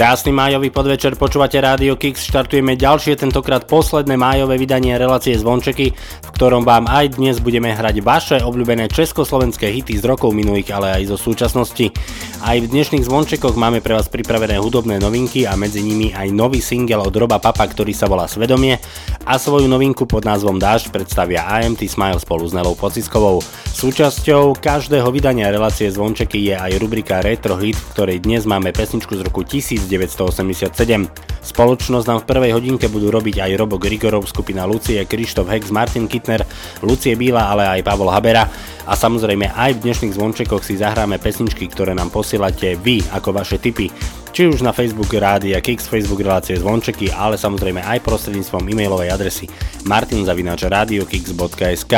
Krásny májový podvečer, počúvate Rádio Kix, štartujeme ďalšie, tentokrát posledné májové vydanie relácie Zvončeky, v ktorom vám aj dnes budeme hrať vaše obľúbené československé hity z rokov minulých, ale aj zo súčasnosti. Aj v dnešných Zvončekoch máme pre vás pripravené hudobné novinky a medzi nimi aj nový single od Roba Papa, ktorý sa volá Svedomie a svoju novinku pod názvom Dážď predstavia AMT Smile spolu s Nelou Pociskovou. Súčasťou každého vydania relácie Zvončeky je aj rubrika Retro Hit, v ktorej dnes máme pesničku z roku 1987. Spoločnosť nám v prvej hodinke budú robiť aj Robo Grigorov, skupina Lucie, Krištof Hex, Martin Kittner, Lucie Bíla, ale aj Pavol Habera. A samozrejme aj v dnešných zvončekoch si zahráme pesničky, ktoré nám posielate vy ako vaše tipy či už na Facebook Rádia Kix, Facebook relácie Zvončeky, ale samozrejme aj prostredníctvom e-mailovej adresy martinzavinačradiokix.sk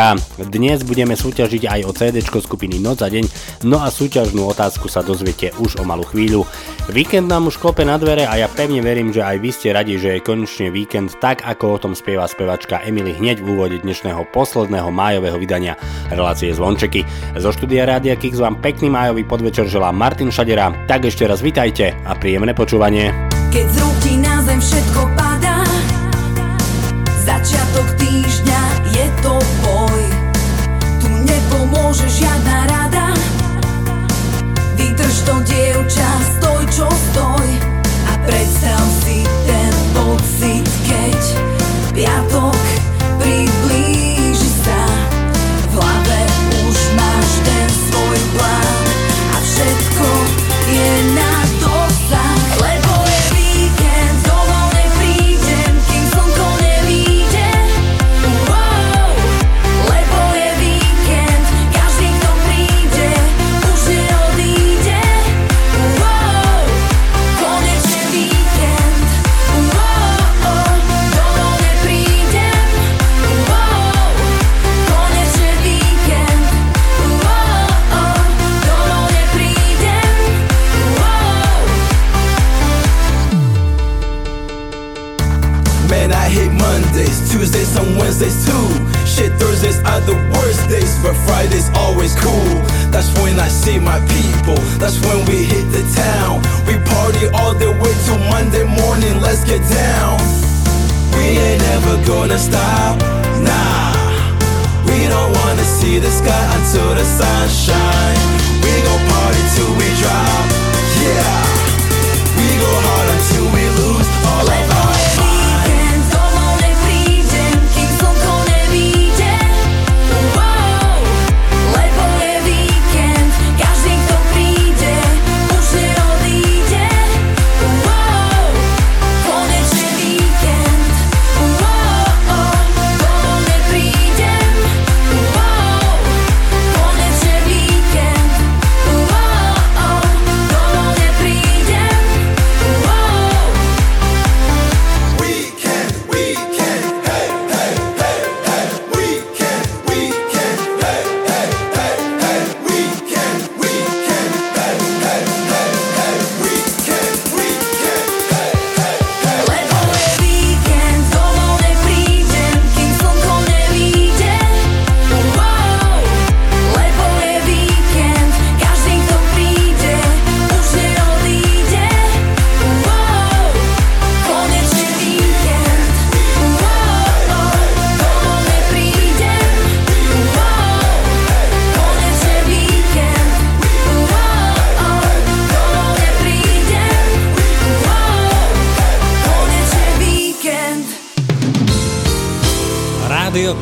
Dnes budeme súťažiť aj o CD skupiny Noc a deň, no a súťažnú otázku sa dozviete už o malú chvíľu. Víkend nám už klope na dvere a ja pevne verím, že aj vy ste radi, že je konečne víkend, tak ako o tom spieva spevačka Emily hneď v úvode dnešného posledného májového vydania relácie Zvončeky. Zo štúdia Rádia Kix vám pekný májový podvečer želá Martin Šadera, tak ešte raz vitajte a príjemné počúvanie. Keď z ti na zem všetko padá Začiatok týždňa je to boj Tu nepomôže žiadna rada Vydrž to dievča, stoj čo stoj are the worst days, but Friday's always cool. That's when I see my people, that's when we hit the town. We party all the way till Monday morning, let's get down. We ain't ever gonna stop, nah. We don't wanna see the sky until the sun shine. We gon' party till we drop,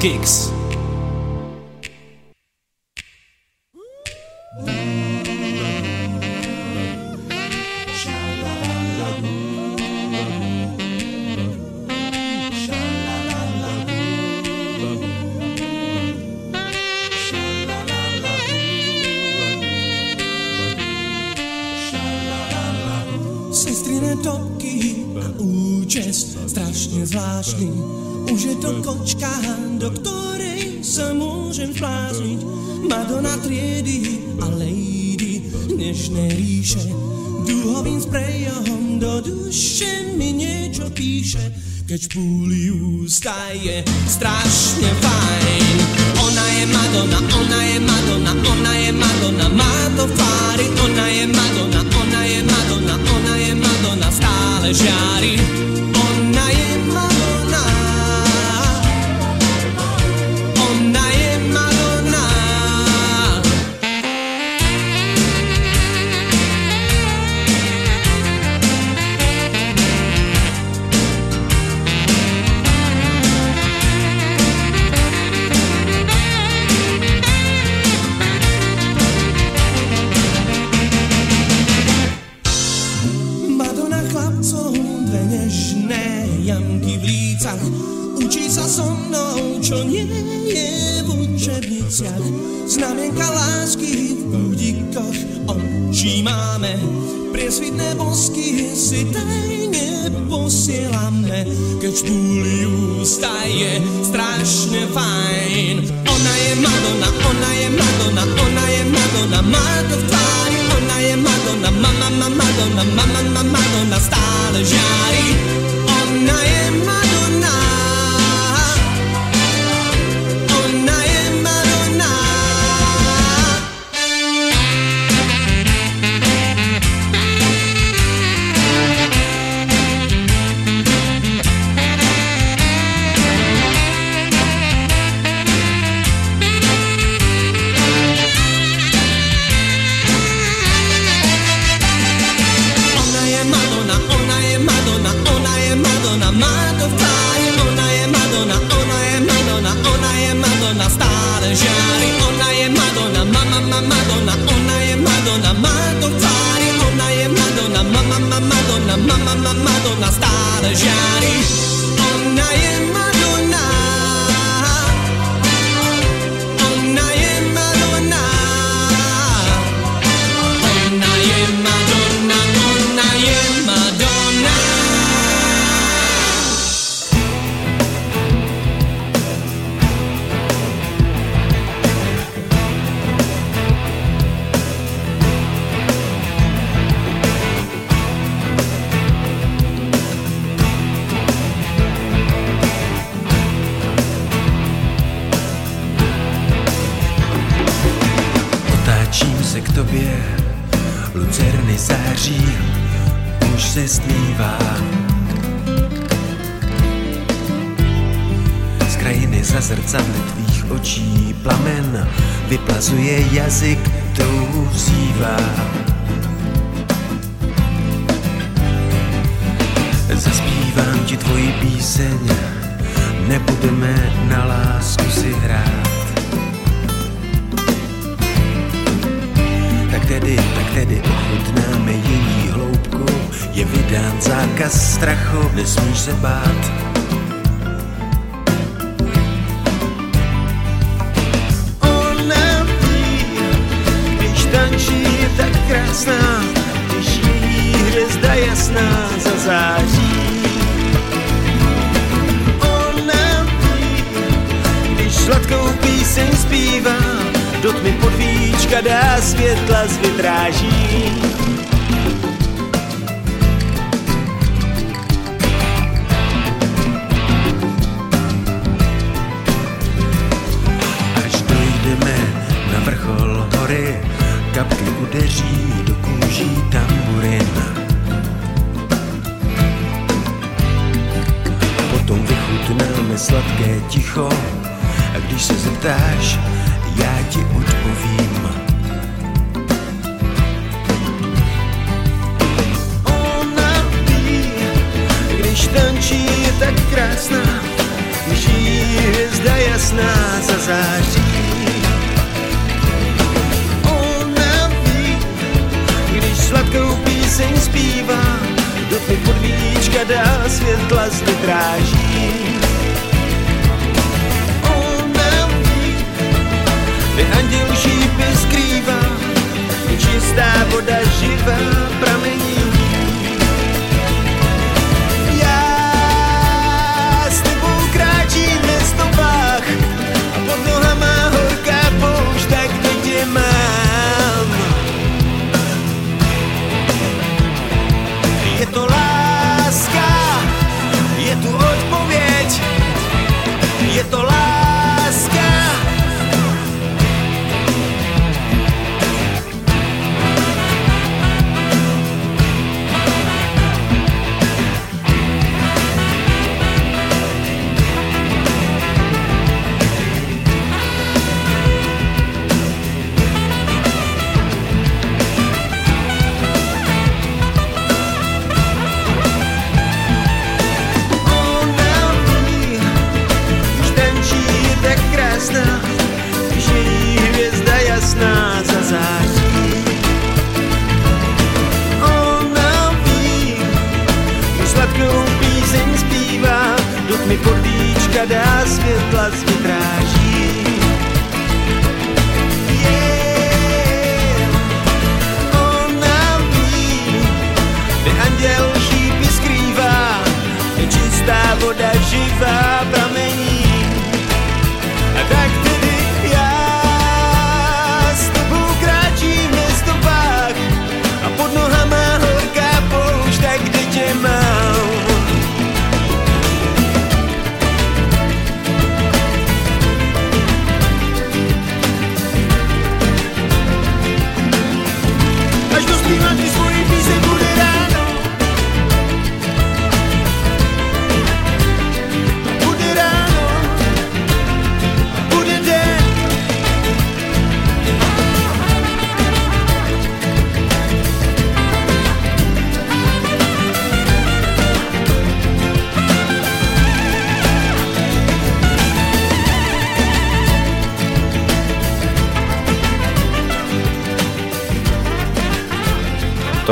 Kicks.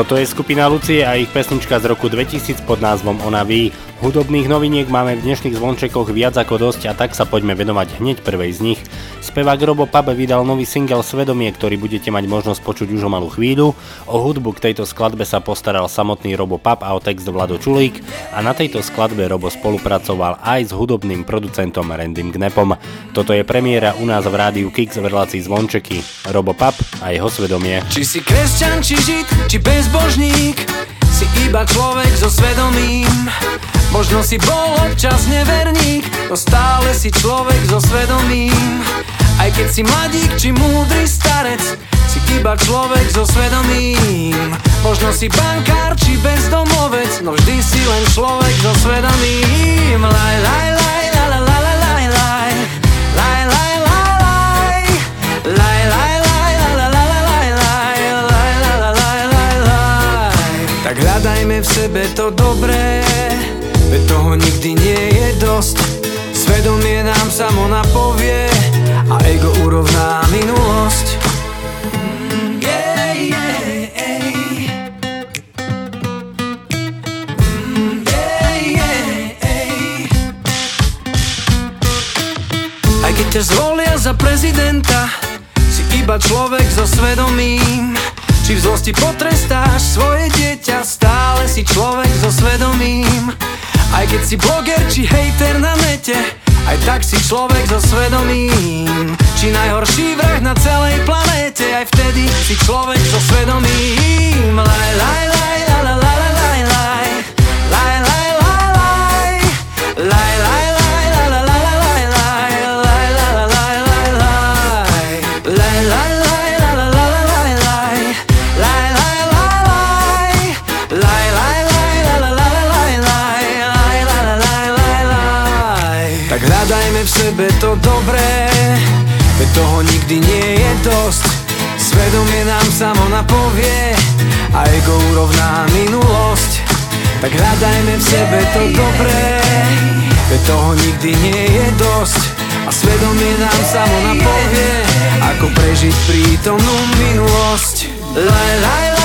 Toto je skupina Lucie a ich pesnička z roku 2000 pod názvom Ona ví. Hudobných noviniek máme v dnešných zvončekoch viac ako dosť a tak sa poďme venovať hneď prvej z nich. Spevák Robo Pabe vydal nový single Svedomie, ktorý budete mať možnosť počuť už o malú chvíľu. O hudbu k tejto skladbe sa postaral samotný Robo Pap a o text Vlado Čulík a na tejto skladbe Robo spolupracoval aj s hudobným producentom Randym Gnepom. Toto je premiéra u nás v rádiu Kix v relácii Zvončeky. Robo Pap a jeho svedomie. Či si kresťan, či žid, či bezbožník Si iba človek so svedomím Možno si bol občas neverník No stále si človek so svedomím Aj keď si mladík, či múdry starec Si iba človek so svedomím. Možno si bankár, či bezdomovec No vždy si len človek so svedomím. Laj, laj, laj, la, la, la, la, laj, laj. Laj, laj, laj, laj. Laj, laj, laj, la, la, la, la, laj, laj. Laj, la, la, laj, laj, laj. Tak hľadajme v sebe to dobré Veď toho nikdy nie je dosť. Svedomie nám samo napovie ego urovná minulosť. Aj keď ťa zvolia za prezidenta Si iba človek so svedomím. Či v zlosti potrestáš svoje dieťa Stále si človek so svedomím. Aj keď si bloger či hejter na nete Aj tak si človek so svedomím Či najhorší vrah na celej planéte Aj vtedy si človek so svedomím Laj, laj, laj, la, la, la, la, laj, laj Laj, laj, laj, laj Laj, laj, laj, Svedomie nám samo napovie A ego urovná minulosť. Tak hľadajme v sebe to dobré Veď toho nikdy nie je dosť. A svedomie nám samo napovie Ako prežiť prítomnú minulosť. Laj, laj, laj,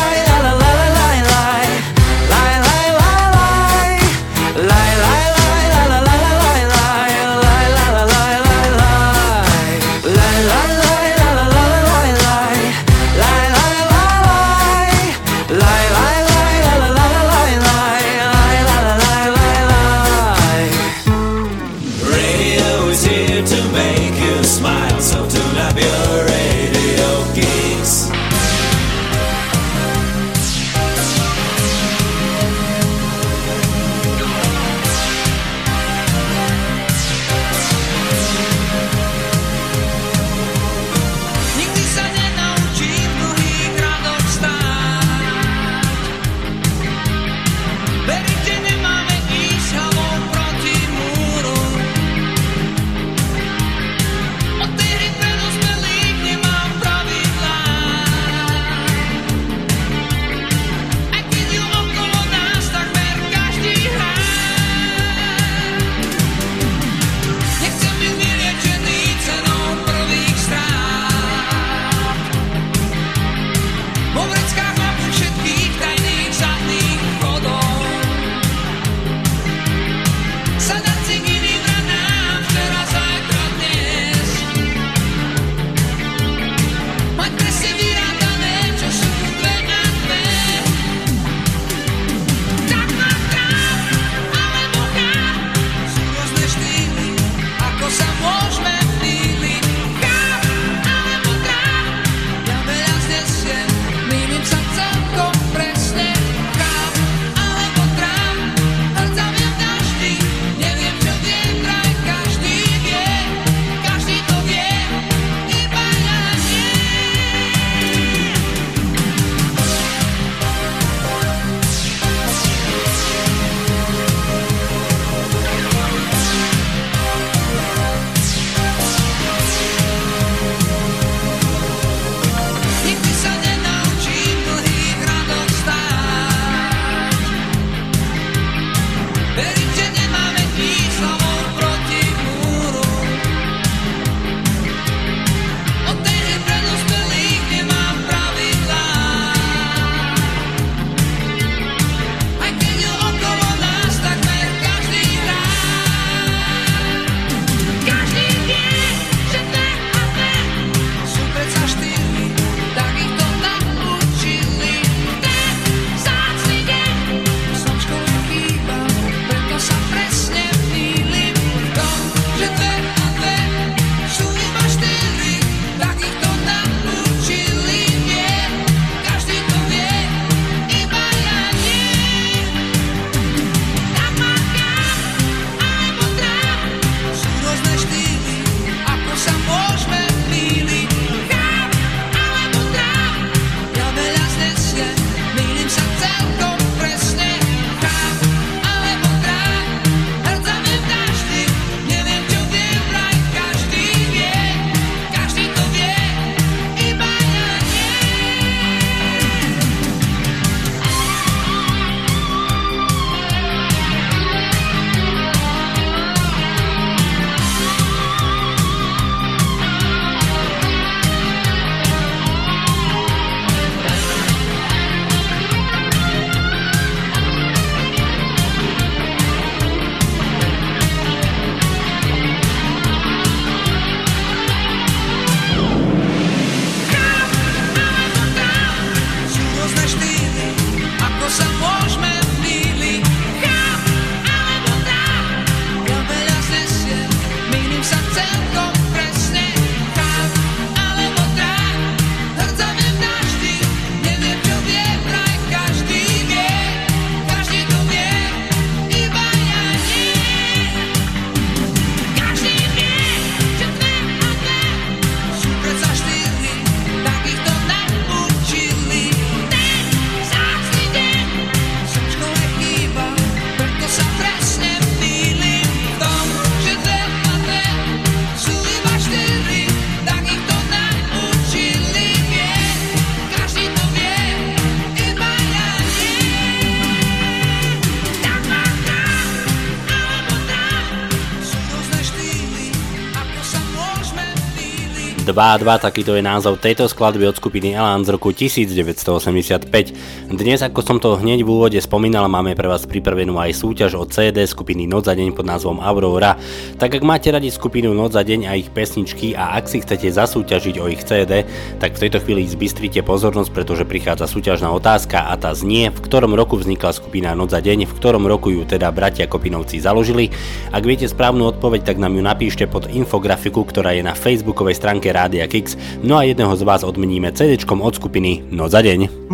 2-2, takýto je názov tejto skladby od skupiny Elan z roku 1985. Dnes, ako som to hneď v úvode spomínal, máme pre vás pripravenú aj súťaž od CD skupiny Noc za deň pod názvom Aurora. Tak ak máte radi skupinu Noc za deň a ich pesničky a ak si chcete zasúťažiť o ich CD, tak v tejto chvíli zbystrite pozornosť, pretože prichádza súťažná otázka a tá znie, v ktorom roku vznikla skupina Noc za deň, v ktorom roku ju teda bratia Kopinovci založili. Ak viete správnu odpoveď, tak nám ju napíšte pod infografiku, ktorá je na facebookovej stránke Rádia Kix, no a jedného z vás odmeníme CD od skupiny Noc za deň.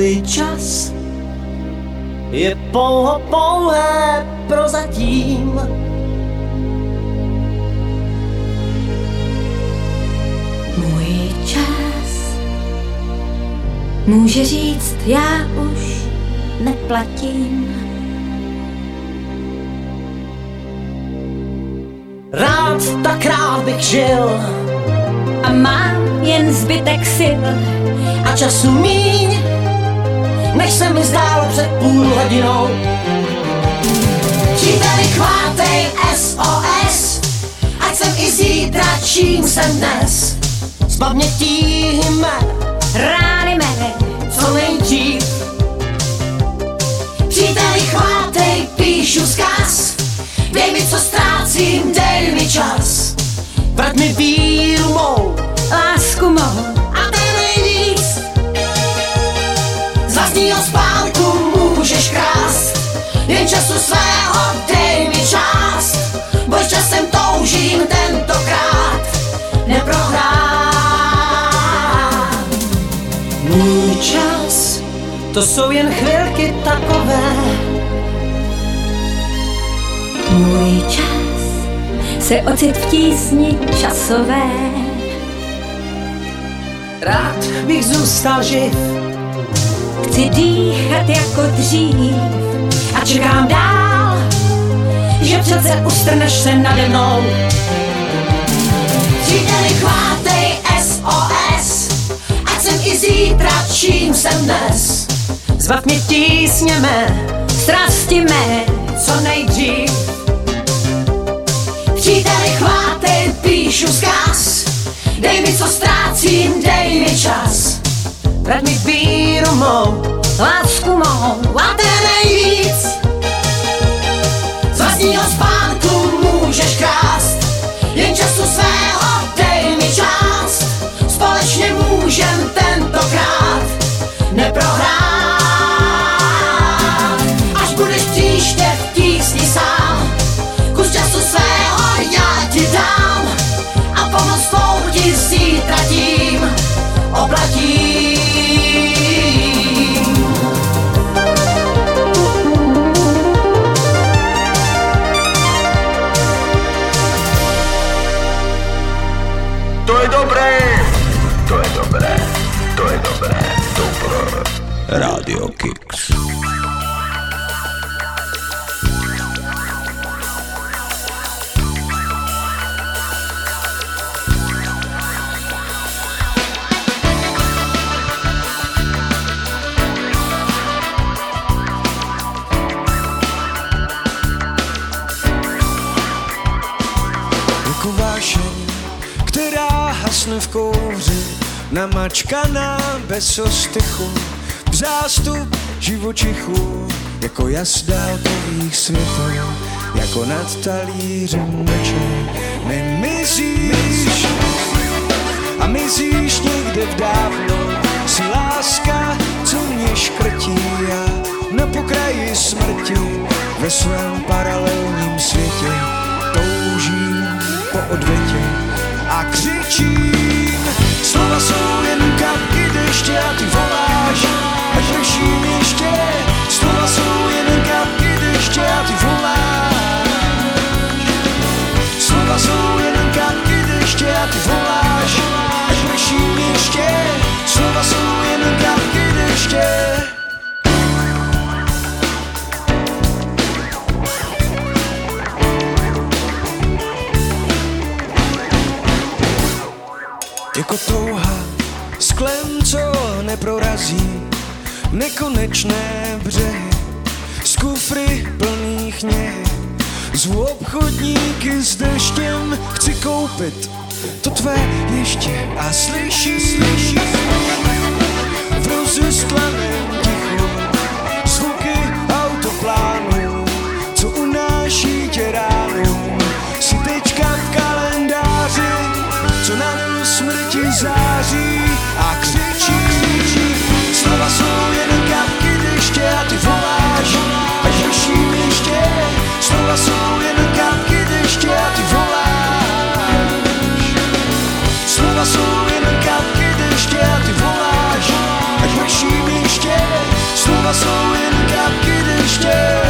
Můj čas je pouho pouhé prozatím. Můj čas může říct, já už neplatím. Rád tak rád bych žil A mám jen zbytek sil a času míň, než se mi zdálo před půl hodinou. Příteli chvátej SOS, ať jsem i zítra, čím jsem dnes. Zbav mě tíhy jmen, Rány mé, co nejdřív. Příteli chvátej, píšu zkaz, dej mi co ztrácím, dej mi čas. Vrať mi víru mou lásku mou Z vlastního spánku můžeš krást, jen času svého dej mi část. Boj časem toužím tentokrát neprohrát. Můj čas, to jsou jen chvilky takové. Můj čas se ocit v tísni časové. Rád bych zůstal živ Chci dýchat jako dřív a čekám dál, že přece ustrneš se nade mnou. Příteli chvátej SOS, ať jsem i zítra, čím jsem dnes. Zbav mě tísně mé, strasti mé, co nejdřív. Příteli chvátej, píšu zkaz, dej mi co ztrácím, dej mi čas. Vrať mi mou, lásku namačkaná bez ostychu, zástup živočichů, jako jas dálkových světel, jako nad talířem meče, nemizíš a mizíš někde v dávno, si láska, co mě škrtí a na pokraji smrti ve svém paralelním světě toužím po odvětě a křičím. Slova jsou jen kapky deště a ty voláš, ať prším ještě. Slova jsou jen kapky deště a ty voláš. Slova jsou jen kapky deště a ty voláš, ať prším ještě. Slova jsou jen kapky deště. ako touha sklem, co neprorazí nekonečné břehy z kufry plných něhy. Zvu obchodníky s deštěm, chci koupit to tvé ještě a slyší, slyší v rozestlaném září a křičí. Slova jsou jen kapky deště a ty voláš, až vyšším ještě. Slova jsou jen kapky deště a ty voláš. Slova jsou jen kapky deště a ty voláš, až vyšším ještě. Slova jsou jen kapky deště.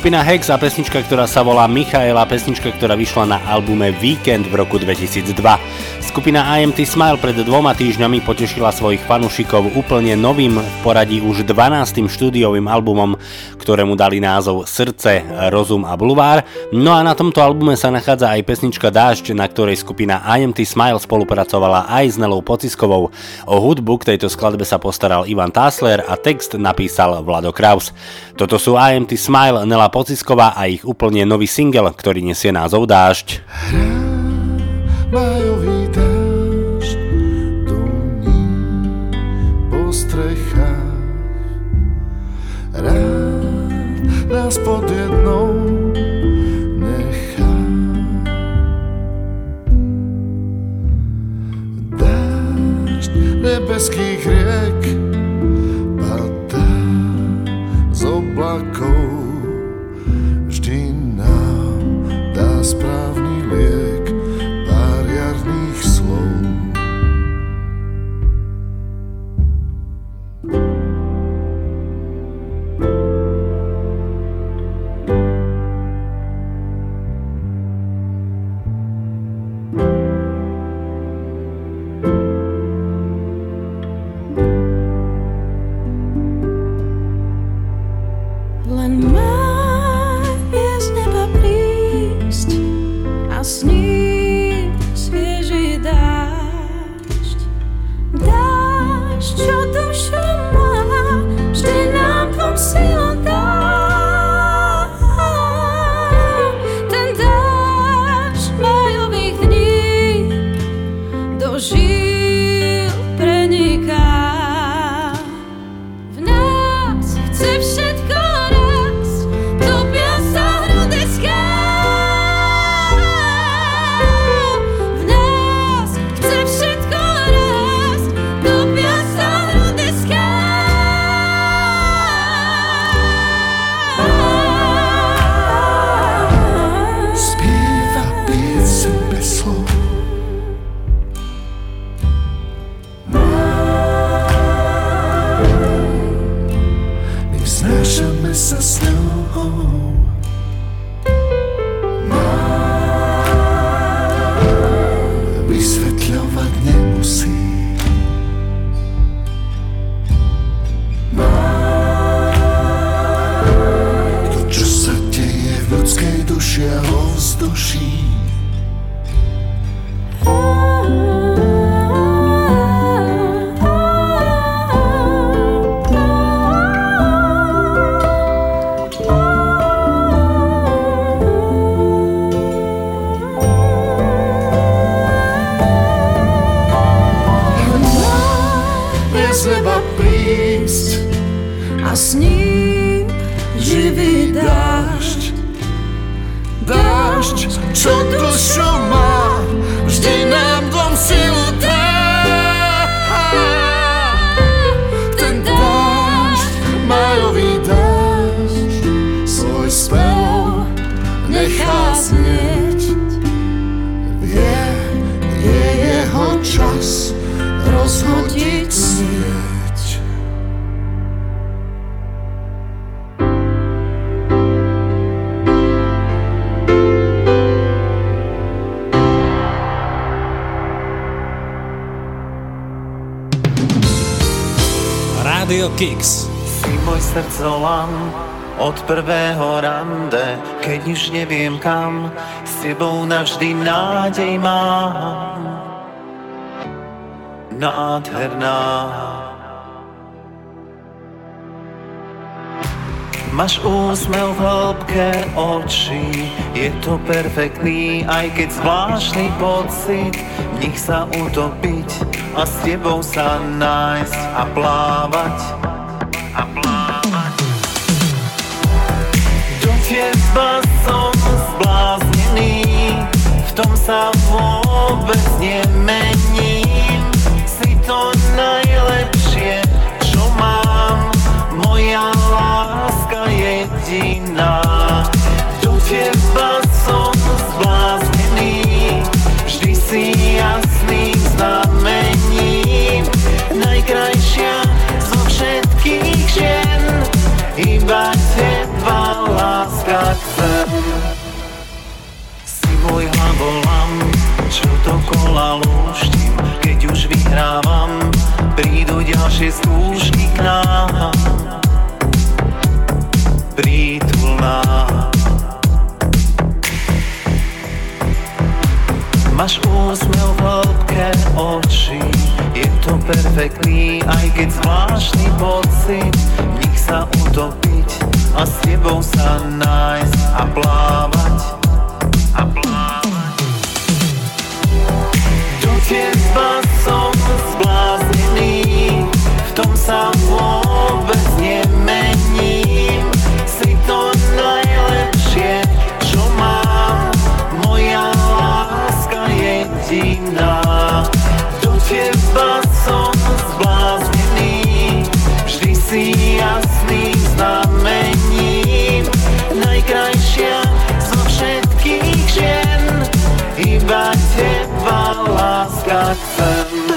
Skupina Hex a pesnička, ktorá sa volá Michaela, pesnička, ktorá vyšla na albume Weekend v roku 2002. Skupina IMT Smile pred dvoma týždňami potešila svojich fanúšikov úplne novým poradí už 12. štúdiovým albumom, ktorému dali názov Srdce, Rozum a Bulvár. No a na tomto albume sa nachádza aj pesnička Dážď, na ktorej skupina IMT Smile spolupracovala aj s Nelou Pociskovou. O hudbu k tejto skladbe sa postaral Ivan Tásler a text napísal Vlado Kraus. Toto sú IMT Smile, Nela Pocisková a ich úplne nový single, ktorý nesie názov Dážď. Majový dážď duní po Rád nás pod jednou nechá. Dážď nebeských riek padá z oblakov bezprawni liek. Rozhodiť snieť. Rádio Kix. Si môj srdcolam od prvého rande, keď už neviem kam, s tebou navždy nádej mám. Nádherná. Máš úsmev v hĺbke očí, je to perfektný, aj keď zvláštny pocit, v nich sa utopiť a s tebou sa nájsť a plávať. A plávať. Do teba som zbláznený, v tom sa vôbec nemením to najlepšie, čo mám. Moja láska jediná. Do teba som zbláznený, vždy si jasný znamení. Najkrajšia zo všetkých žien, iba teba láska chcem. Si môj hlavolam, čo to kola lúštim keď už vyhrávam Prídu ďalšie skúšky k nám. Prítulná. Máš úsmev v hĺbke očí. Je to perfektný, aj keď zvláštny pocit. Nich sa utopiť a s tebou sa nájsť a plávať. A plávať Do teba som zbláznený V tom sa vôbec nemením. Si to najlepšie, láska chcem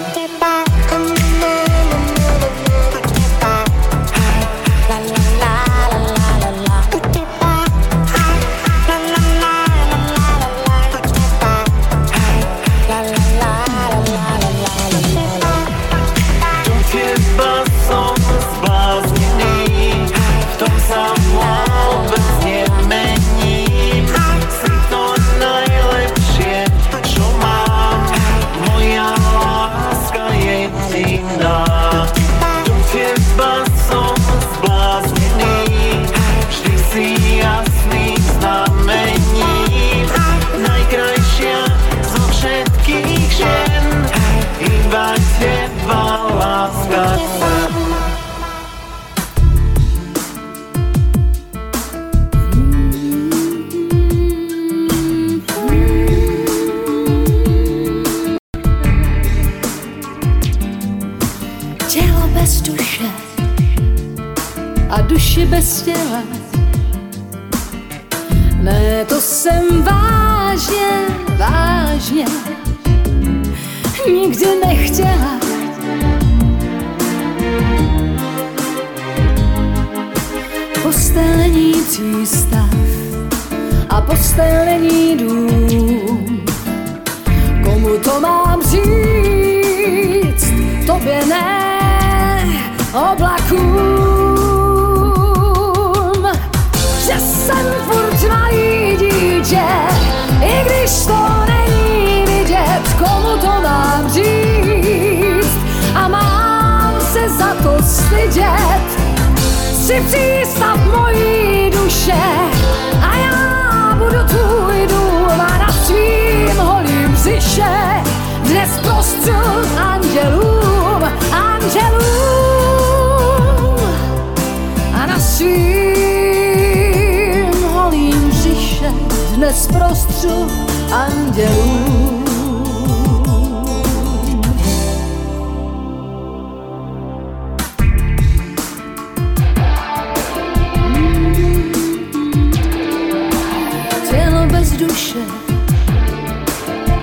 duši bez těla. Ne, to jsem vážně, vážně nikdy nechtěla. Postel není přístav a postel není dům. Komu to mám říct? Tobě ne, oblakům. Že jsem furt malý dítě, i když to není vidět, komu to mám říct. A mám se za to stydět, si přístav mojí duše a já budu tvůj dům a na svým holým břiše dnes prostřu andělům, andělům dnes prostřu andělům. Tělo bez duše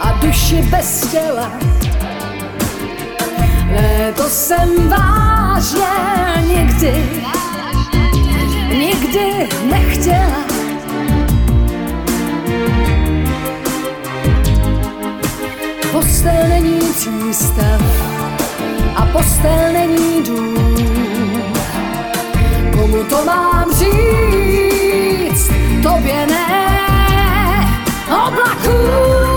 a duši bez těla. Ne, to jsem vážně nikdy, nikdy nechtěla. Postel není přístav a postel není dům. Komu to mám říct? Tobě ne, oblaku.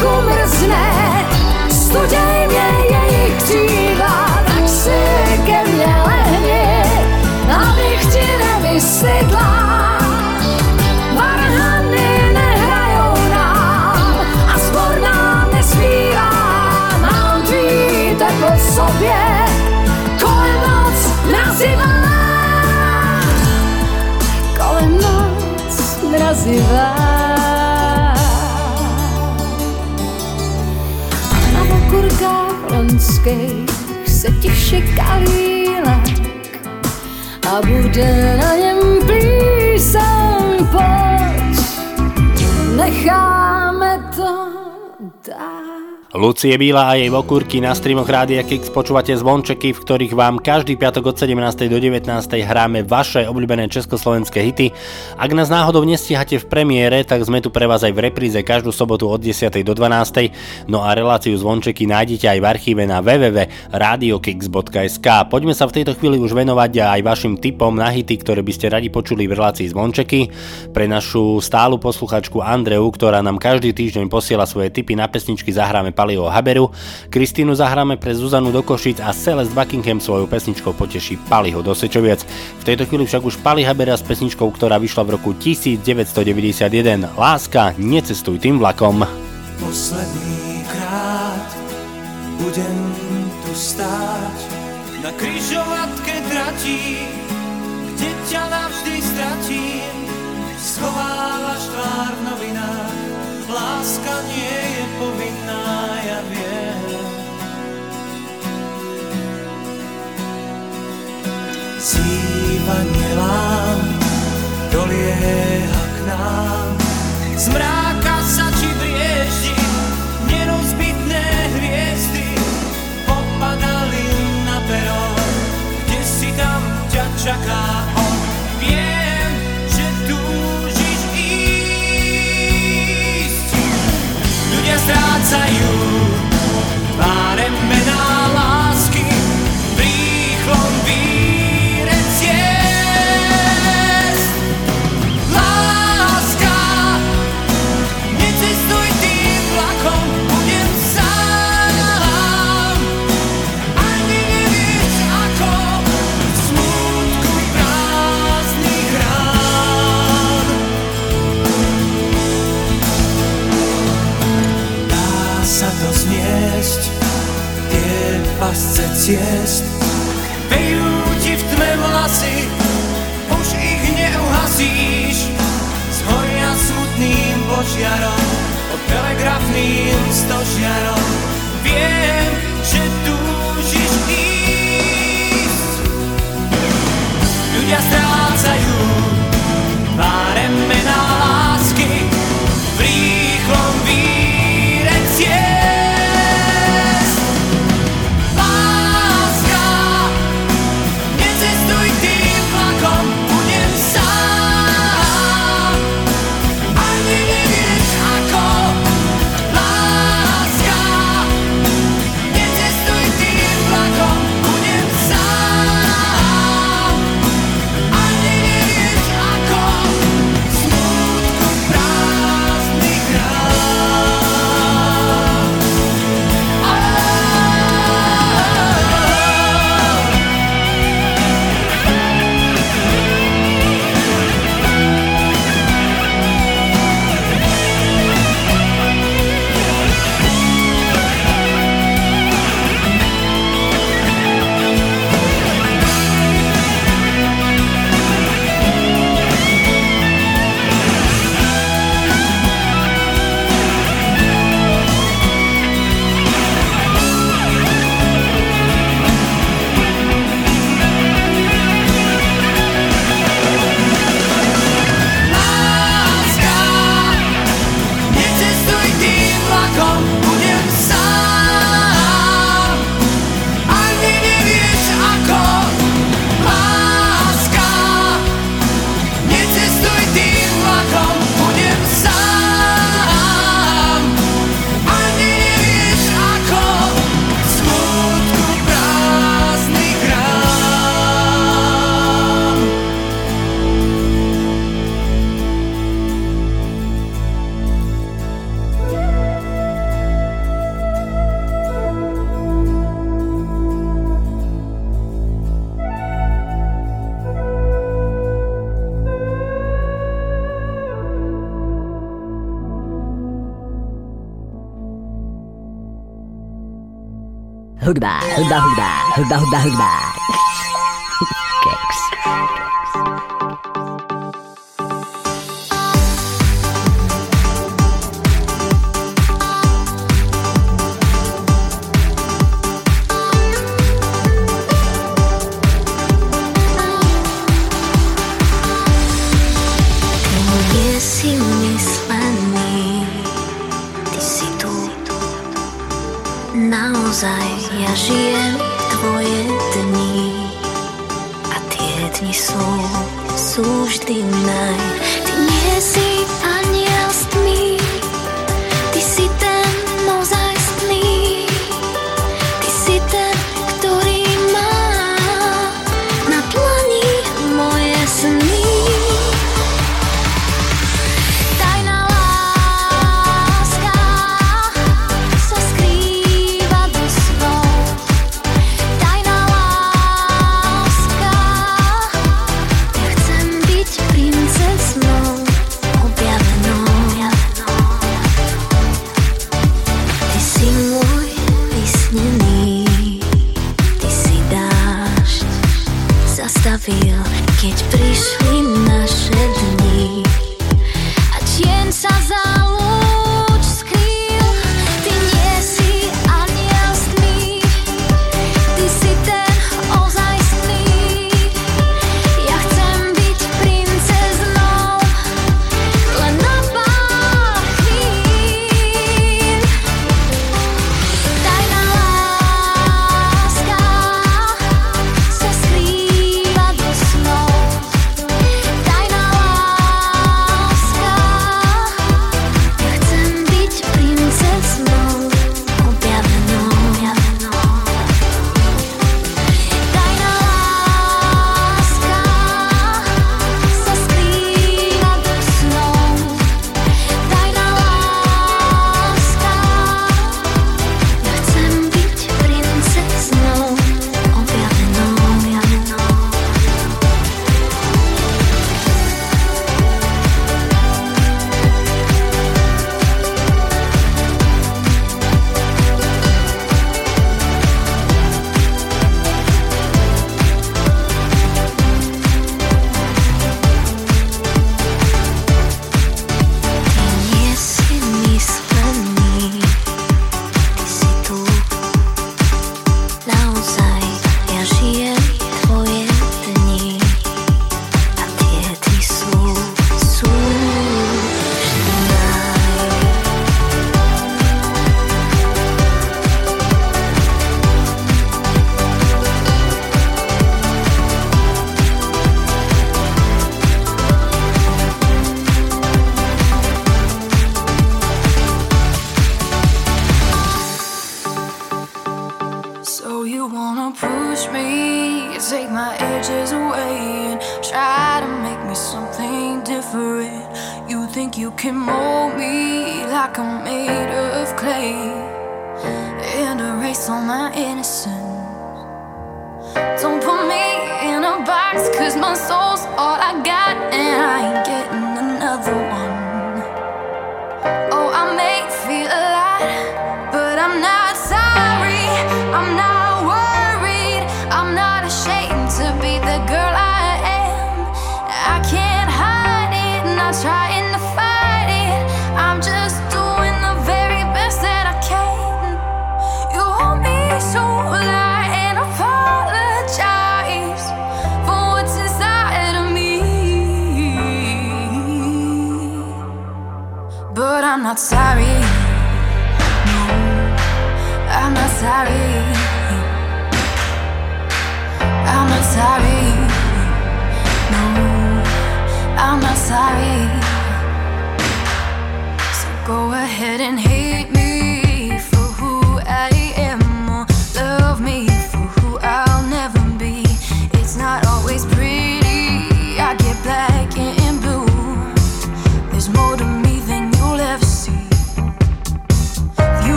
Come vojenských se tiše kalílek a bude na něm necháme to dát. Lucie Bíla a jej vokúrky na streamoch Rádia Kix počúvate zvončeky, v ktorých vám každý piatok od 17. do 19. hráme vaše obľúbené československé hity. Ak nás náhodou nestíhate v premiére, tak sme tu pre vás aj v repríze každú sobotu od 10. do 12. No a reláciu zvončeky nájdete aj v archíve na www.radiokix.sk. Poďme sa v tejto chvíli už venovať aj vašim tipom na hity, ktoré by ste radi počuli v relácii zvončeky. Pre našu stálu posluchačku Andreu, ktorá nám každý týždeň posiela svoje tipy na pesničky, zahráme Paliho Haberu, Kristínu zahráme pre Zuzanu do Košic a Celeste Buckingham svojou pesničkou poteší Paliho do Sečoviec. V tejto chvíli však už Pali Habera s pesničkou, ktorá vyšla v roku 1991. Láska, necestuj tým vlakom. Posledný krát budem tu stáť na kryžovatke tratí, kde ťa navždy dolieha k nám, z mráka sa ti brieždi, nerozbitné hviezdy popadali na pero, kde si tam ťa čaká. Viem, že túžiš ísť. Ľudia strácajú pasce ciest. Vejú ti v tme vlasy, už ich neuhasíš. Zhoria smutným požiarom, pod telegrafným stožiarom. Viem, dar, dar, dar.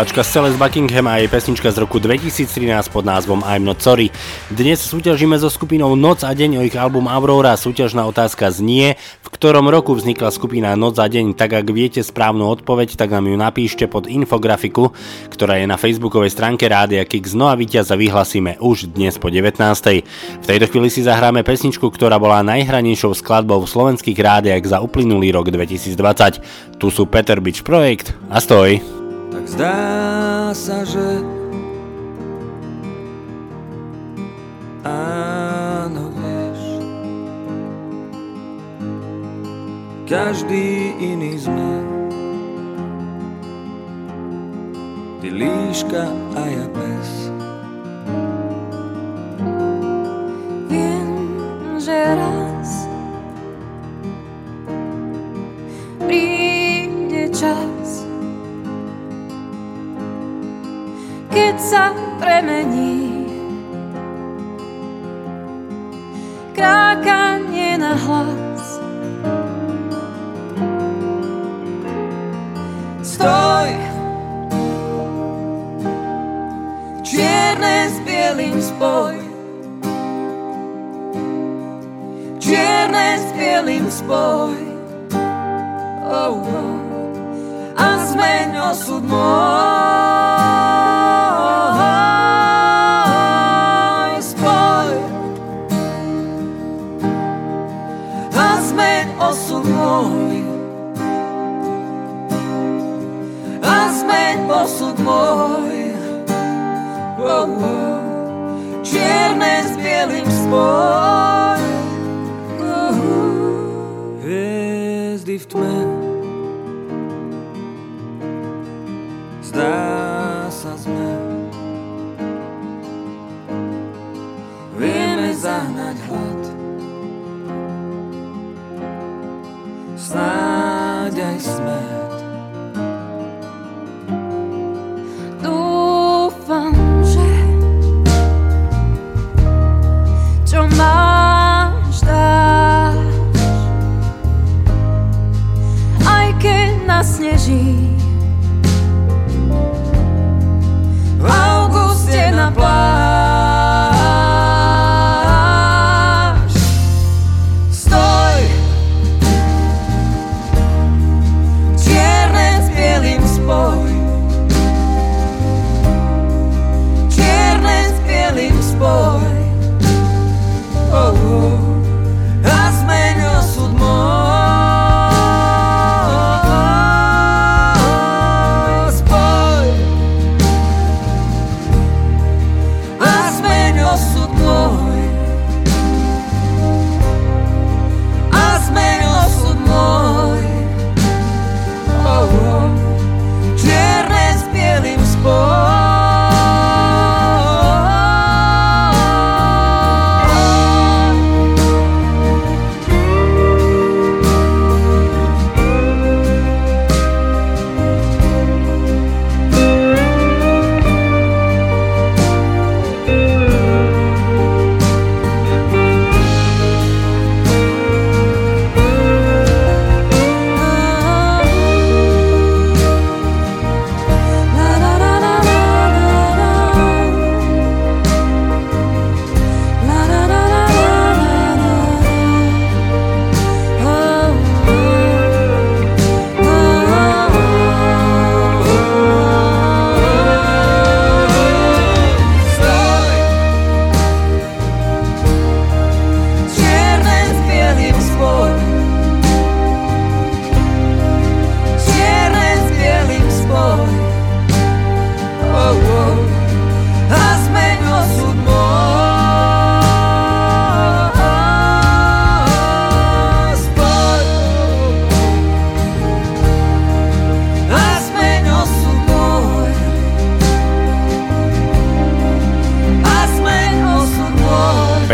Speváčka Celeste Buckingham a jej pesnička z roku 2013 pod názvom I'm Not Sorry. Dnes súťažíme so skupinou Noc a deň o ich album Aurora. Súťažná otázka znie, v ktorom roku vznikla skupina Noc a deň. Tak ak viete správnu odpoveď, tak nám ju napíšte pod infografiku, ktorá je na facebookovej stránke Rádia Kix. No a víťaza vyhlasíme už dnes po 19. V tejto chvíli si zahráme pesničku, ktorá bola najhranejšou skladbou v slovenských rádiách za uplynulý rok 2020. Tu sú Peter Beach Projekt a stoj. Zdá sa, že áno, vieš. Každý iný sme. Ty líška a ja bez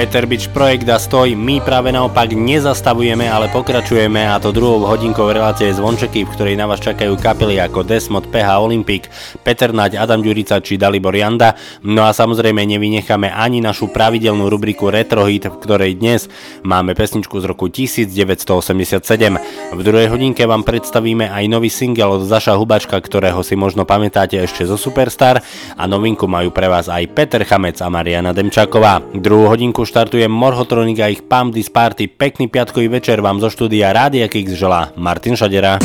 Peter Beach projekt a stoj, my práve naopak nezastavujeme, ale pokračujeme a to druhou hodinkou relácie zvončeky, v ktorej na vás čakajú kapely ako Desmod, PH Olympic, Peter Naď, Adam Ďurica či Dalibor Janda. No a samozrejme nevynecháme ani našu pravidelnú rubriku Retro Hit, v ktorej dnes máme pesničku z roku 1987. V druhej hodinke vám predstavíme aj nový single od Zaša Hubačka, ktorého si možno pamätáte ešte zo Superstar a novinku majú pre vás aj Peter Chamec a Mariana Demčáková. Druhú hodinku štartuje Morhotronik a ich This Party. Pekný piatkový večer vám zo štúdia Rádia Kix želá Martin Šadera.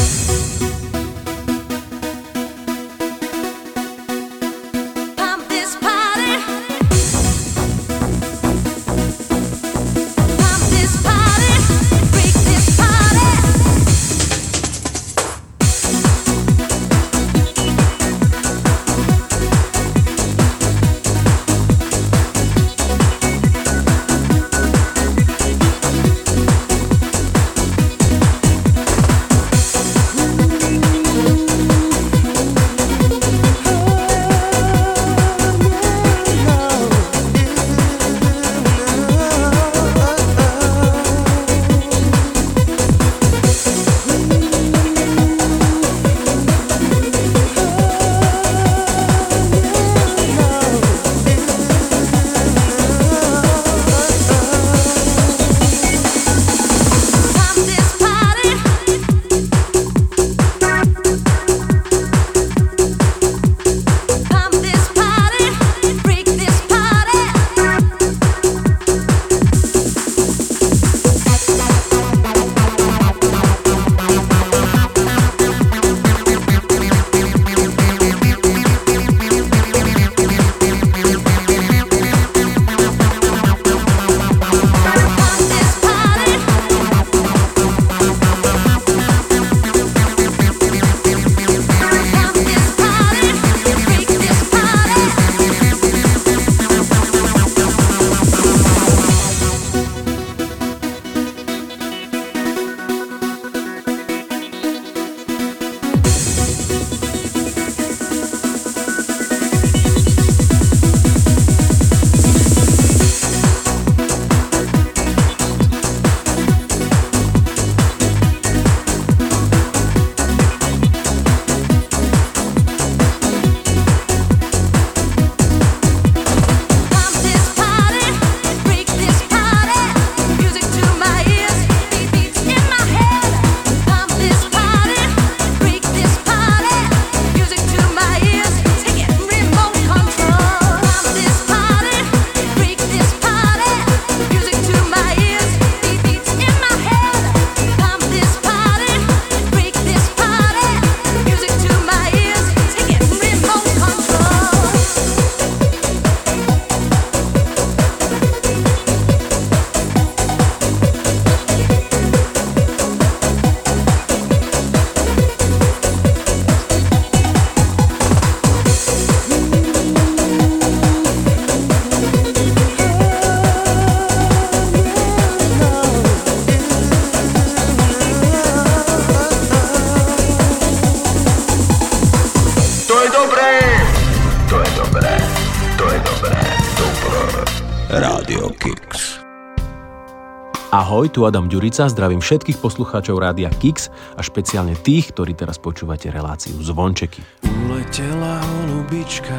Tu Adam Ďurica, zdravím všetkých poslucháčov Rádia Kix a špeciálne tých, ktorí teraz počúvate reláciu Zvončeky. Uletela holubička,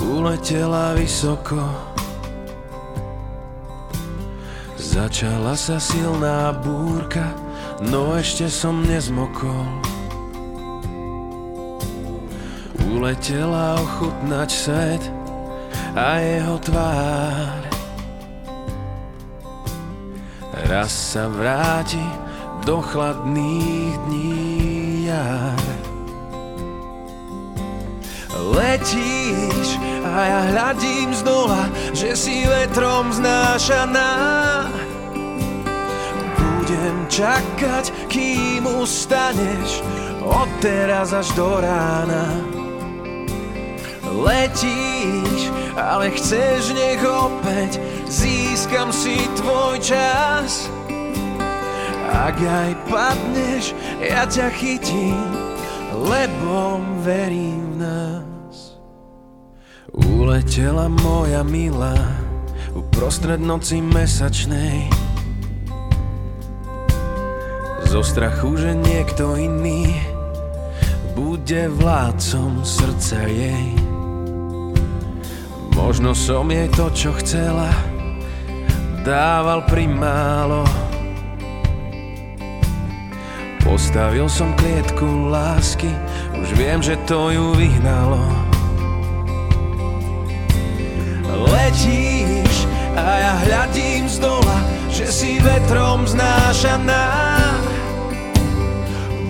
uletela vysoko. Začala sa silná búrka, no ešte som nezmokol. Uletela ochutnať svet a jeho tvár. Raz sa vráti do chladných dní jar. Letíš a ja hľadím z dola, že si vetrom znášaná. Budem čakať, kým ustaneš, od teraz až do rána. Letíš, ale chceš, nech opäť získam si tvoj čas. Ak aj padneš, ja ťa chytím, lebo verím v nás. Uletela moja milá, uprostred noci mesačnej Zo strachu, že niekto iný bude vládcom srdca jej Možno som jej to, čo chcela dával primálo. Postavil som klietku lásky Už viem, že to ju vyhnalo. Letíš a ja hľadím z dola Že si vetrom znášaná.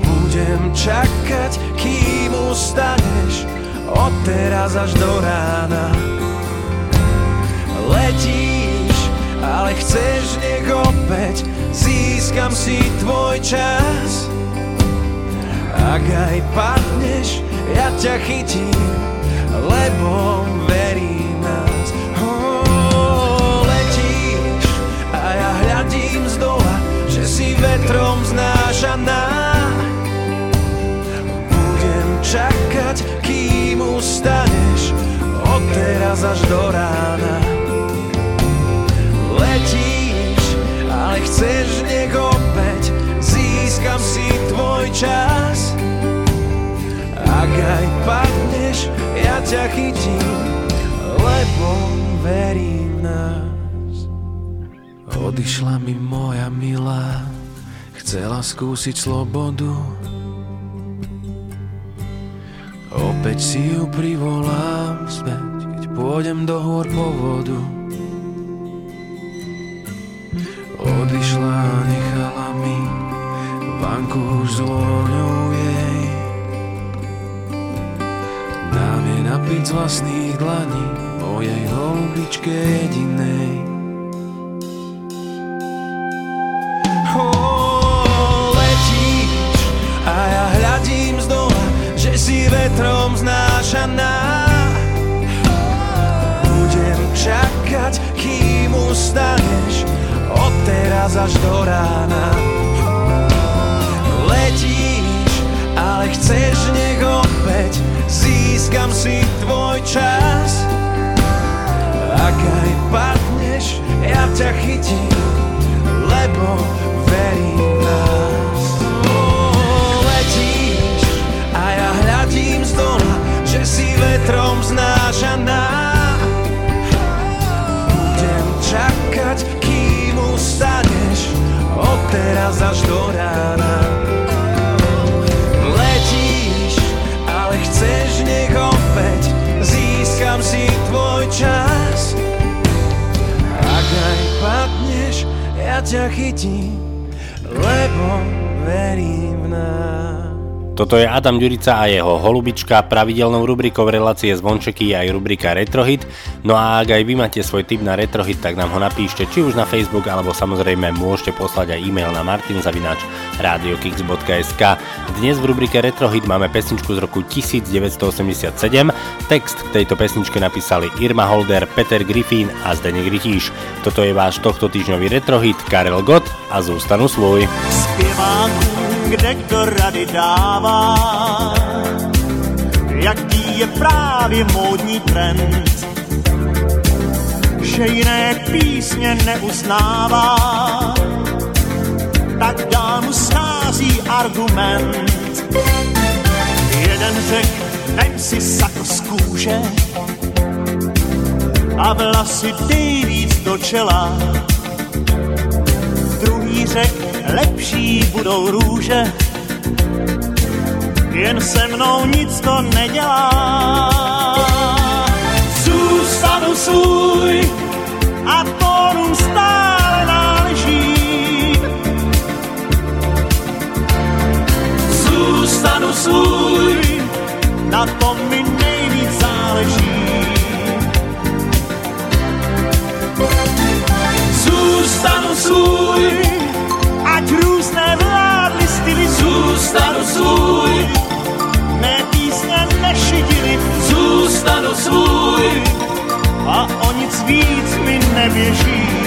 Budem čakať, kým ustaneš Od teraz až do rána Letíš, ale chceš nech opäť. Získam si tvoj čas. Ak aj padneš, ja ťa chytím Lebo verím nás. Oh, Letíš a ja hľadím z dola Že si vetrom znášaná. Budem čakať, kým ustaneš Od teraz až do rána chceš nech opäť? Získam si tvoj čas. Ak aj padneš, ja ťa chytím Lebo verím nás. Odišla mi moja milá Chcela skúsiť slobodu. Opäť si ju privolám späť Keď pôjdem do hôr po vodu Odišla nechala mi Vanku už s vôňou jej. Dám jej napiť z vlastných dlaní Mojej holubičke jedinej. A ja hľadím z dola Že si vetrom znášaná. Budem čakať, kým ustaneš Od teraz až do rána. Letíš, ale chceš nech opäť. Získam si tvoj čas. Ak aj padneš, ja ťa chytím Lebo verím nás ja ťa Toto je Adam Ďurica a jeho holubička. Pravidelnou rubrikou relácie Zvončeky je aj rubrika Retrohit. No a ak aj vy máte svoj tip na Retrohit, tak nám ho napíšte či už na Facebook, alebo samozrejme môžete poslať aj e-mail na martinzavinač.radiokix.sk Dnes v rubrike Retrohit máme pesničku z roku 1987. Text k tejto pesničke napísali Irma Holder, Peter Griffin a Zdeněk Rytíš. Toto je váš tohto týždňový Retrohit Karel Gott a Zůstanu svůj. zpěváků, kde kdo rady dává. Jaký je právě módní trend, že jiné písně neuznává, tak dál schází argument. Jeden řek, vem si sako z kůže a vlasy dej víc do čela. Řek, lepší budou růže, jen se mnou nic to nedělá. Zůstanu svůj a tónům stále náleží. Zůstanu svůj, na tom mi nejvíc záleží. Zůstanu svůj, Zůstanu svůj, mé písně nešidili, zůstanu svůj. A o nic víc mi neběží.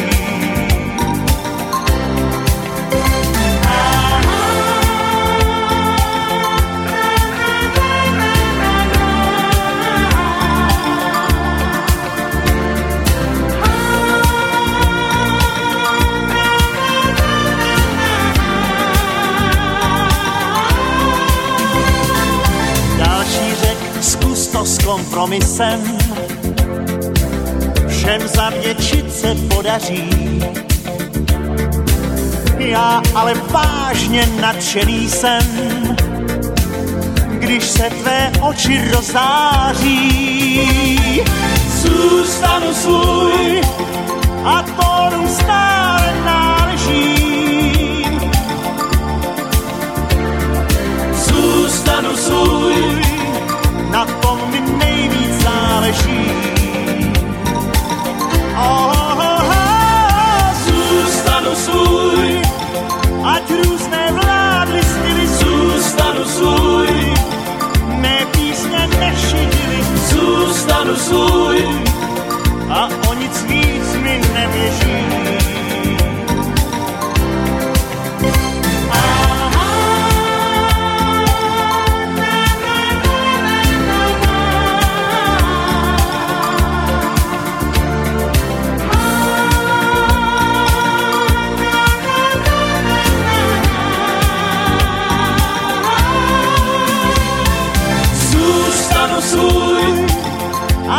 kompromisem. Všem zavděčit se podaří. Já ale vážně nadšený jsem, když se tvé oči rozáří. Zůstanu svůj a tónům stále náleží. Zůstanu svůj ať různé vládly styly zůstanu svůj. Mé písně nešidily, zůstanu svůj. A o nic víc mi nevěří.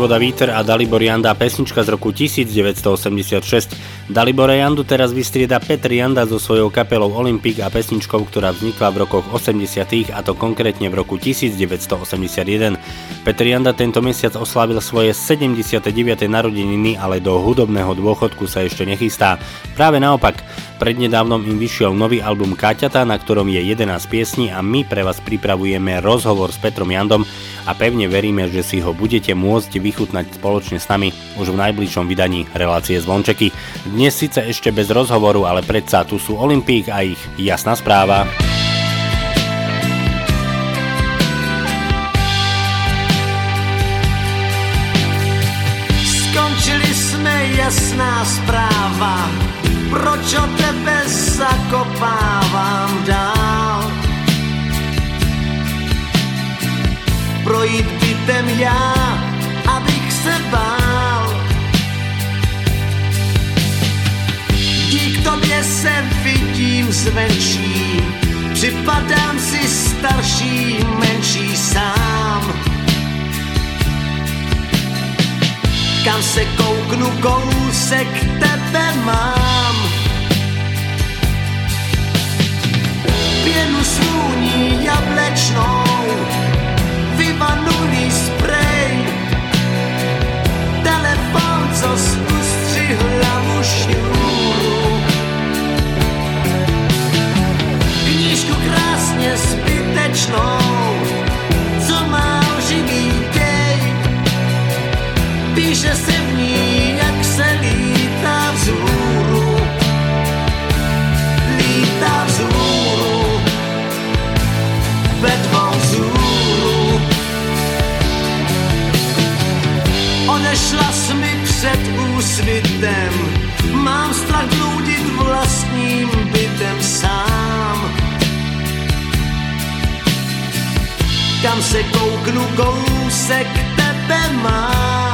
voda, víter a Dalibor Janda pesnička z roku 1986. Dalibora Jandu teraz vystrieda Petr Janda so svojou kapelou Olympic a pesničkou, ktorá vznikla v rokoch 80 a to konkrétne v roku 1981. Petr Janda tento mesiac oslavil svoje 79. narodeniny, ale do hudobného dôchodku sa ešte nechystá. Práve naopak, prednedávnom im vyšiel nový album Kaťata, na ktorom je 11 piesní a my pre vás pripravujeme rozhovor s Petrom Jandom a pevne veríme, že si ho budete môcť vychutnať spoločne s nami už v najbližšom vydaní relácie Zvončeky. Dnes síce ešte bez rozhovoru, ale predsa tu sú Olympík a ich jasná správa. Skončili jsme jasná zpráva, proč o tebe zakopávám Projít bytem já, abych se bál. Dík tobě se vidím zvenčí, připadám si starší, menší sám. Kam se kouknu, kousek tebe mám. Pěnu svůní jablečnou, vyvanulý sprej, telefon, co zustři hlavu šňůru. Knížku krásně zbytečnou, co má živý děj, píše se před úsvitem, mám strach bludit vlastním bytem sám. Kam se kouknu, kousek tebe mám.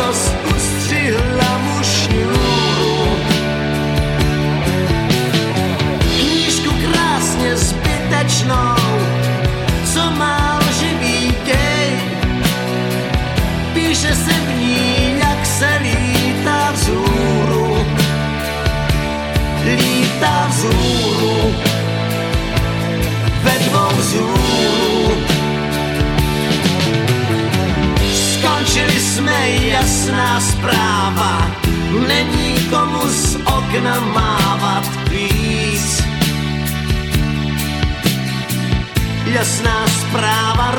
sos ustrzela mu śniuru Kiszku krasnie zbyteczno žádná zpráva, není komu z okna mávat víc. Jasná zpráva,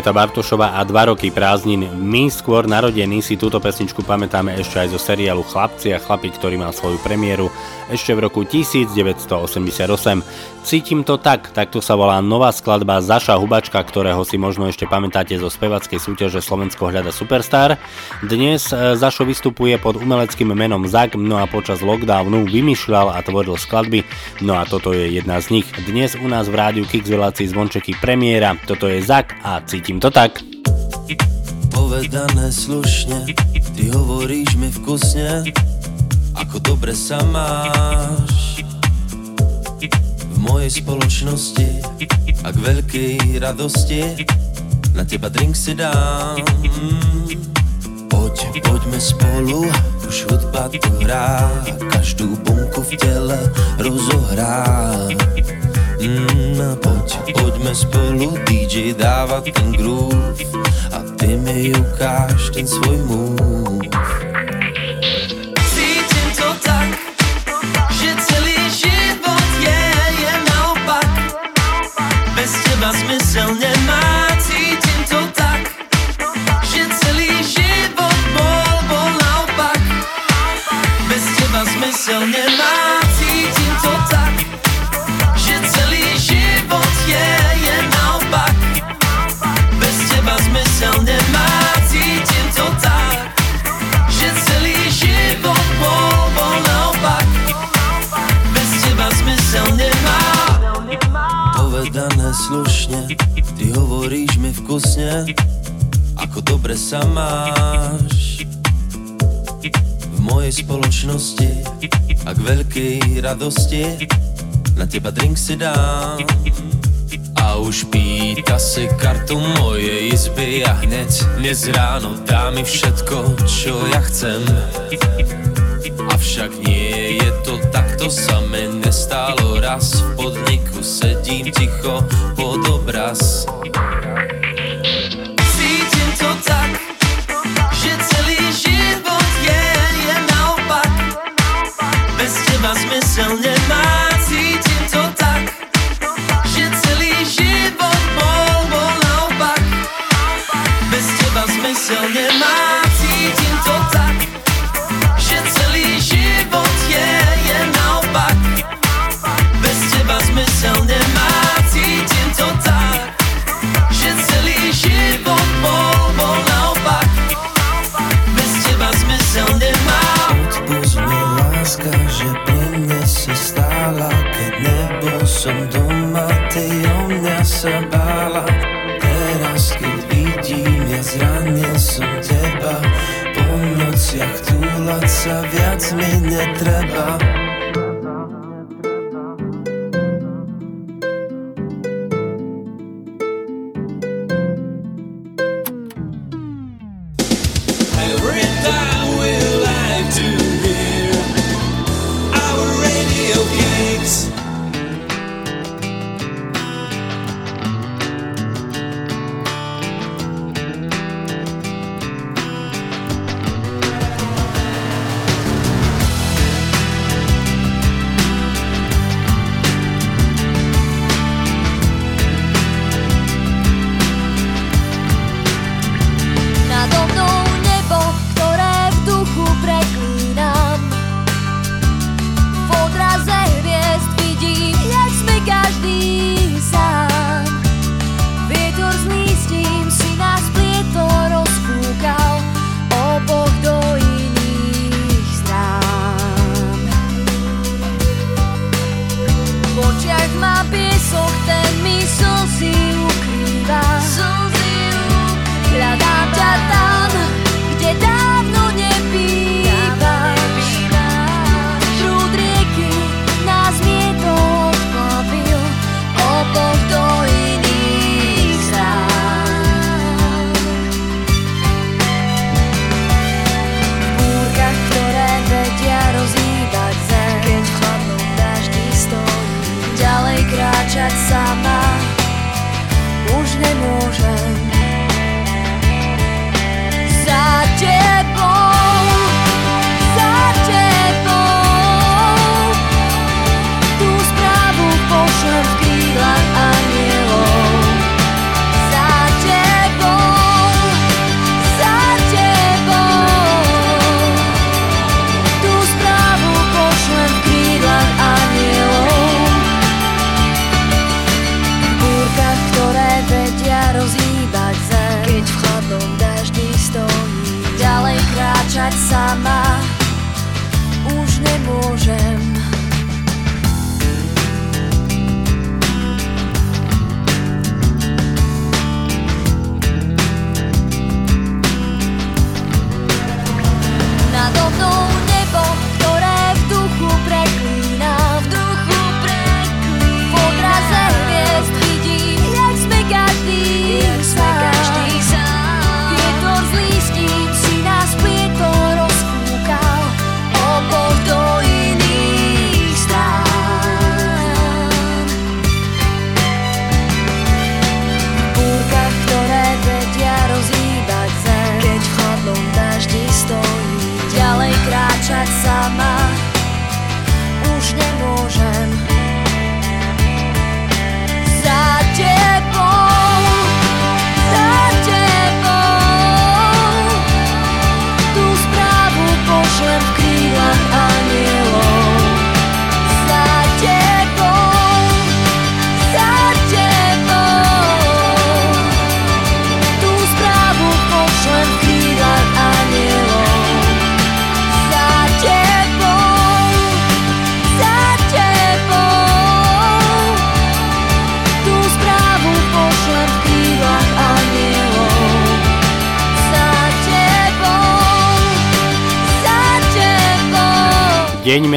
Iveta Bartošová a dva roky prázdnin. My skôr narodení si túto pesničku pamätáme ešte aj zo seriálu Chlapci a chlapi, ktorý mal svoju premiéru ešte v roku 1988. Cítim to tak, takto sa volá nová skladba Zaša Hubačka, ktorého si možno ešte pamätáte zo spevackej súťaže Slovensko hľada Superstar. Dnes e, Zašo vystupuje pod umeleckým menom Zak, no a počas lockdownu vymýšľal a tvoril skladby, no a toto je jedna z nich. Dnes u nás v rádiu Kix v relácii Zvončeky premiéra, toto je Zak a cítim to tak. Povedané slušne, ty hovoríš mi vkusne, ako dobre sa máš. V mojej spoločnosti a k veľkej radosti na teba drink si dám. Poď, poďme spolu, tu hrá, každú bunku v tele rozohrá. Mm, poď, poďme spolu, DJ dáva ten groove a ty mi ukáž ten svoj move. Radosti na teba drink si dám. A už pýta si kartu mojej izby a hneď dnes ráno dá mi všetko, čo ja chcem. Avšak nie je to takto sa mi nestalo raz V podniku sedím ticho pod obraz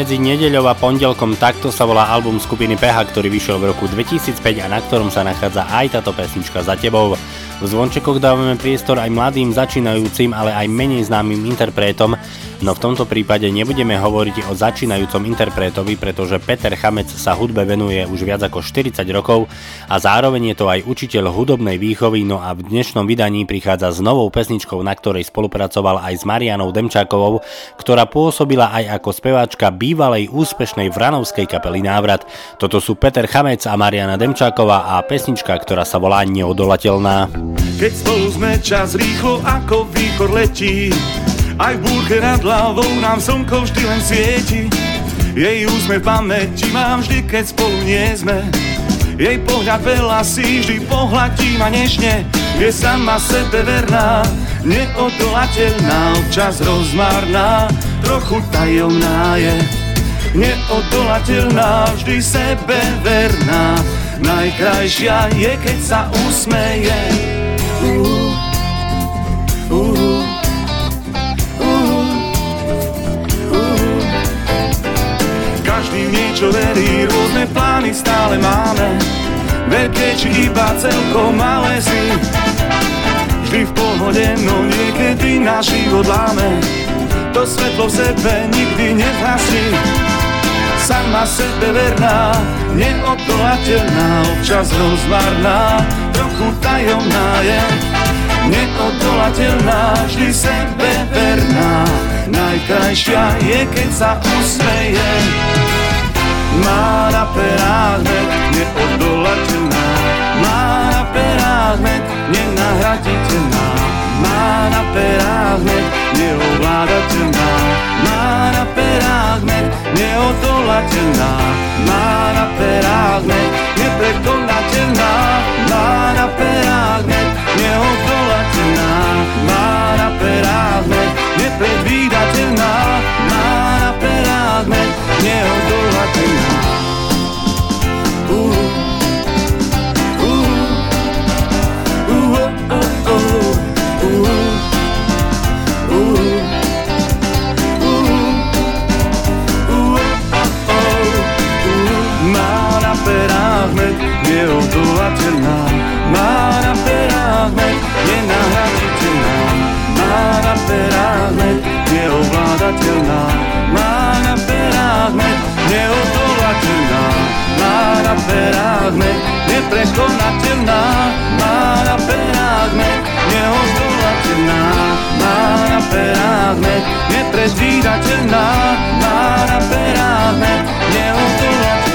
medzi nedeľou a pondelkom takto sa volá album skupiny PH, ktorý vyšiel v roku 2005 a na ktorom sa nachádza aj táto pesnička za tebou. V zvončekoch dávame priestor aj mladým začínajúcim, ale aj menej známym interpretom, no v tomto prípade nebudeme hovoriť o začínajúcom interpretovi, pretože Peter Chamec sa hudbe venuje už viac ako 40 rokov a zároveň je to aj učiteľ hudobnej výchovy, no a v dnešnom vydaní prichádza s novou pesničkou, na ktorej spolupracoval aj s Marianou Demčákovou, ktorá pôsobila aj ako speváčka bývalej úspešnej vranovskej kapely Návrat. Toto sú Peter Chamec a Mariana Demčáková a pesnička, ktorá sa volá Neodolateľná. Keď spolu sme čas rýchlo ako výchor letí Aj v búrke nad hlavou nám slnko vždy len svieti. Jej úsmev pamäti mám vždy, keď spolu nie sme. Jej pohľad veľa si vždy pohľadí ma nežne Je sama sebe verná, neodolateľná, občas rozmarná Trochu tajomná je. Neodolateľná, vždy sebe verná. Najkrajšia je, keď sa usmeje Niečo verí, rôzne plány stále máme. Veľké či iba celkom malé sny Vždy v pohode, no niekedy náš život láme. To svetlo v sebe nikdy nezhasí. Sama sebe verná, neodolateľná, občas rozmarná, trochu tajomná je. Neodolateľná, vždy sebe verná, najkrajšia je, keď sa usmeje. Má na perách med, neodolateľná, má na perách med, nenahraditeľná. Má na perách med, neovládateľná, má na perách med, neodolateľná, má na perách med, neprekonateľná, má na perách med, neodolateľná, má na perách med, nepredvídateľná, má na perách med, neodolateľná. Uh, uh, uh, oh. Má na perách med, neodolateľná neodolateľná Má na perách med, neprekonateľná. Má na perách med, neodolateľná Má na perách med, nepredvídateľná Má na perách med, neodolateľná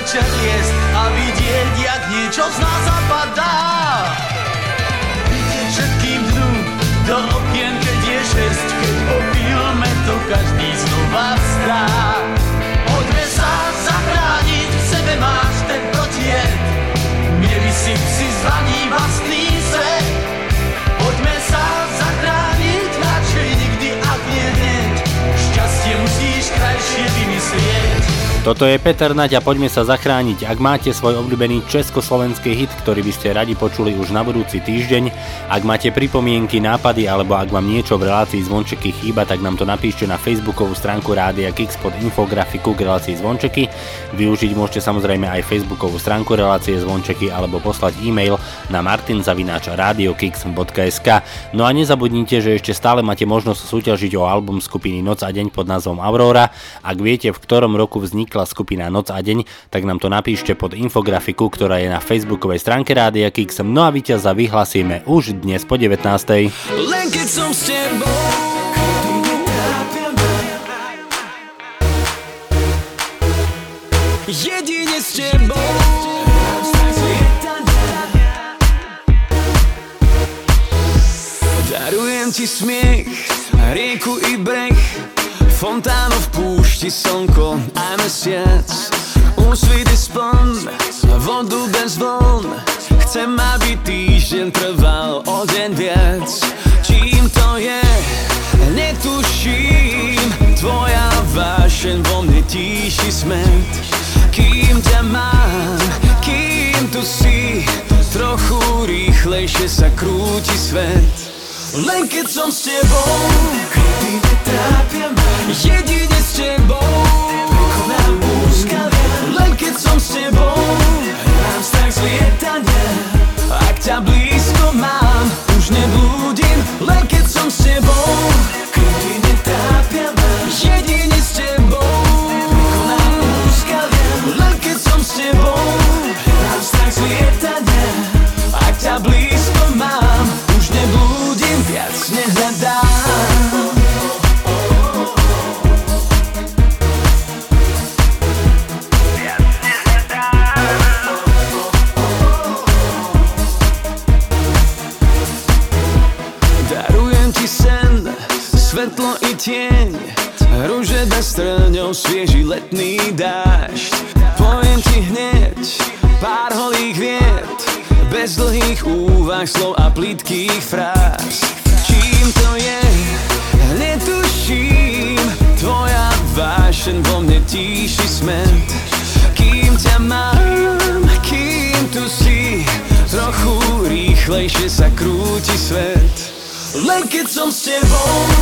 večer liest a vidieť, jak niečo z nás zapadá. Toto je Peter Naď a poďme sa zachrániť. Ak máte svoj obľúbený československý hit, ktorý by ste radi počuli už na budúci týždeň, ak máte pripomienky, nápady alebo ak vám niečo v relácii Zvončeky chýba, tak nám to napíšte na facebookovú stránku Rádia Kix pod infografiku k relácii Zvončeky. Využiť môžete samozrejme aj facebookovú stránku relácie Zvončeky alebo poslať e-mail na martinzavináč.radiokix.sk No a nezabudnite, že ešte stále máte možnosť súťažiť o album skupiny Noc a deň pod názvom Aurora. Ak viete, v ktorom roku vznikla skupina Noc a deň, tak nám to napíšte pod infografiku, ktorá je na facebookovej stránke Rádia Kix. No a víťaza vyhlasíme už dnes po 19. Len keď som s Jedine s Darujem ti smiech, rieku i breh Fontánu v púšti, slnko aj mesiac. Úsvity spln, vodu bez vln Chcem, aby týždeň trval o deň viac. Čím to je, netuším. Tvoja vášeň vo mne tíši smet. Kým ťa mám, kým tu si? Trochu rýchlejšie sa krúti svet len keď som s tebou Kedy netrápia ma Jedine s tebou. Prekonám úskalia Len keď som s tebou Hrám strach z lietania. Ak ťa blízko mám Už neblúdim. Len keď som s tebou Kedy netrápia ma Jedine s tebou. Prekonám úskalia Len keď s tebou Hrám strach z lietania. Ak tieň. Rúže bez trňov, svieži letný dážď. Poviem ti hneď pár holých viet Bez dlhých úvah, slov a plitkých fráz. Čím to je, netuším. Tvoja vášeň vo mne tíši smet Kým ťa mám, kým tu si Trochu rýchlejšie sa krúti svet. Len keď som s tebou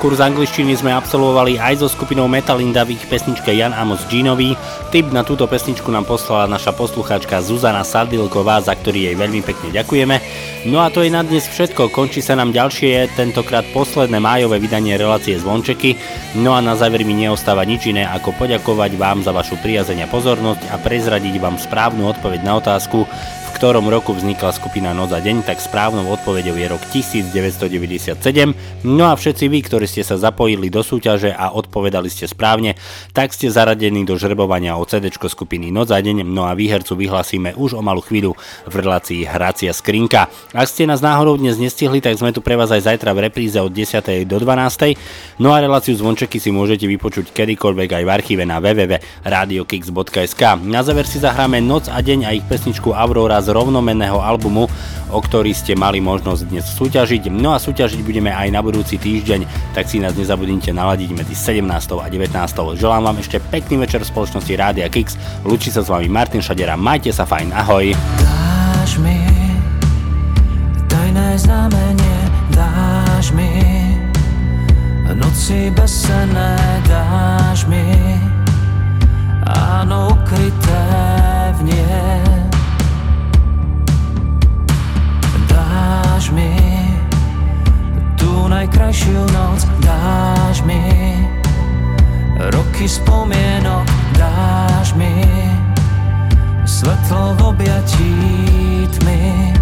kurz angličtiny sme absolvovali aj so skupinou Metalinda v ich pesničke Jan Amos Jeanovi. Tip na túto pesničku nám poslala naša poslucháčka Zuzana Sardilková, za ktorý jej veľmi pekne ďakujeme. No a to je na dnes všetko, končí sa nám ďalšie, tentokrát posledné májové vydanie relácie Zvončeky. No a na záver mi neostáva nič iné ako poďakovať vám za vašu priazeň a pozornosť a prezradiť vám správnu odpoveď na otázku, ktorom roku vznikla skupina Noc a deň, tak správnou odpovedou je rok 1997. No a všetci vy, ktorí ste sa zapojili do súťaže a odpovedali ste správne, tak ste zaradení do žrebovania o CD skupiny Noc a deň, no a výhercu vyhlasíme už o malú chvíľu v relácii Hracia skrinka. Ak ste nás náhodou dnes nestihli, tak sme tu pre vás aj zajtra v repríze od 10. do 12. No a reláciu zvončeky si môžete vypočuť kedykoľvek aj v archíve na www.radiokix.sk. Na záver si zahráme Noc a deň a ich pesničku Aurora z rovnomenného albumu, o ktorý ste mali možnosť dnes súťažiť. No a súťažiť budeme aj na budúci týždeň, tak si nás nezabudnite naladiť medzi 17. a 19. Želám vám ešte pekný večer v spoločnosti Rádia Kix. Lučí sa s vami Martin Šadera, majte sa fajn, ahoj. Dáš mi tajné znamenie, dáš mi noci besené, dáš mi áno ukryté v nie. Najkrajšiu noc, dáš mi roky spomienok, dáš mi svetlo v objatí tmy.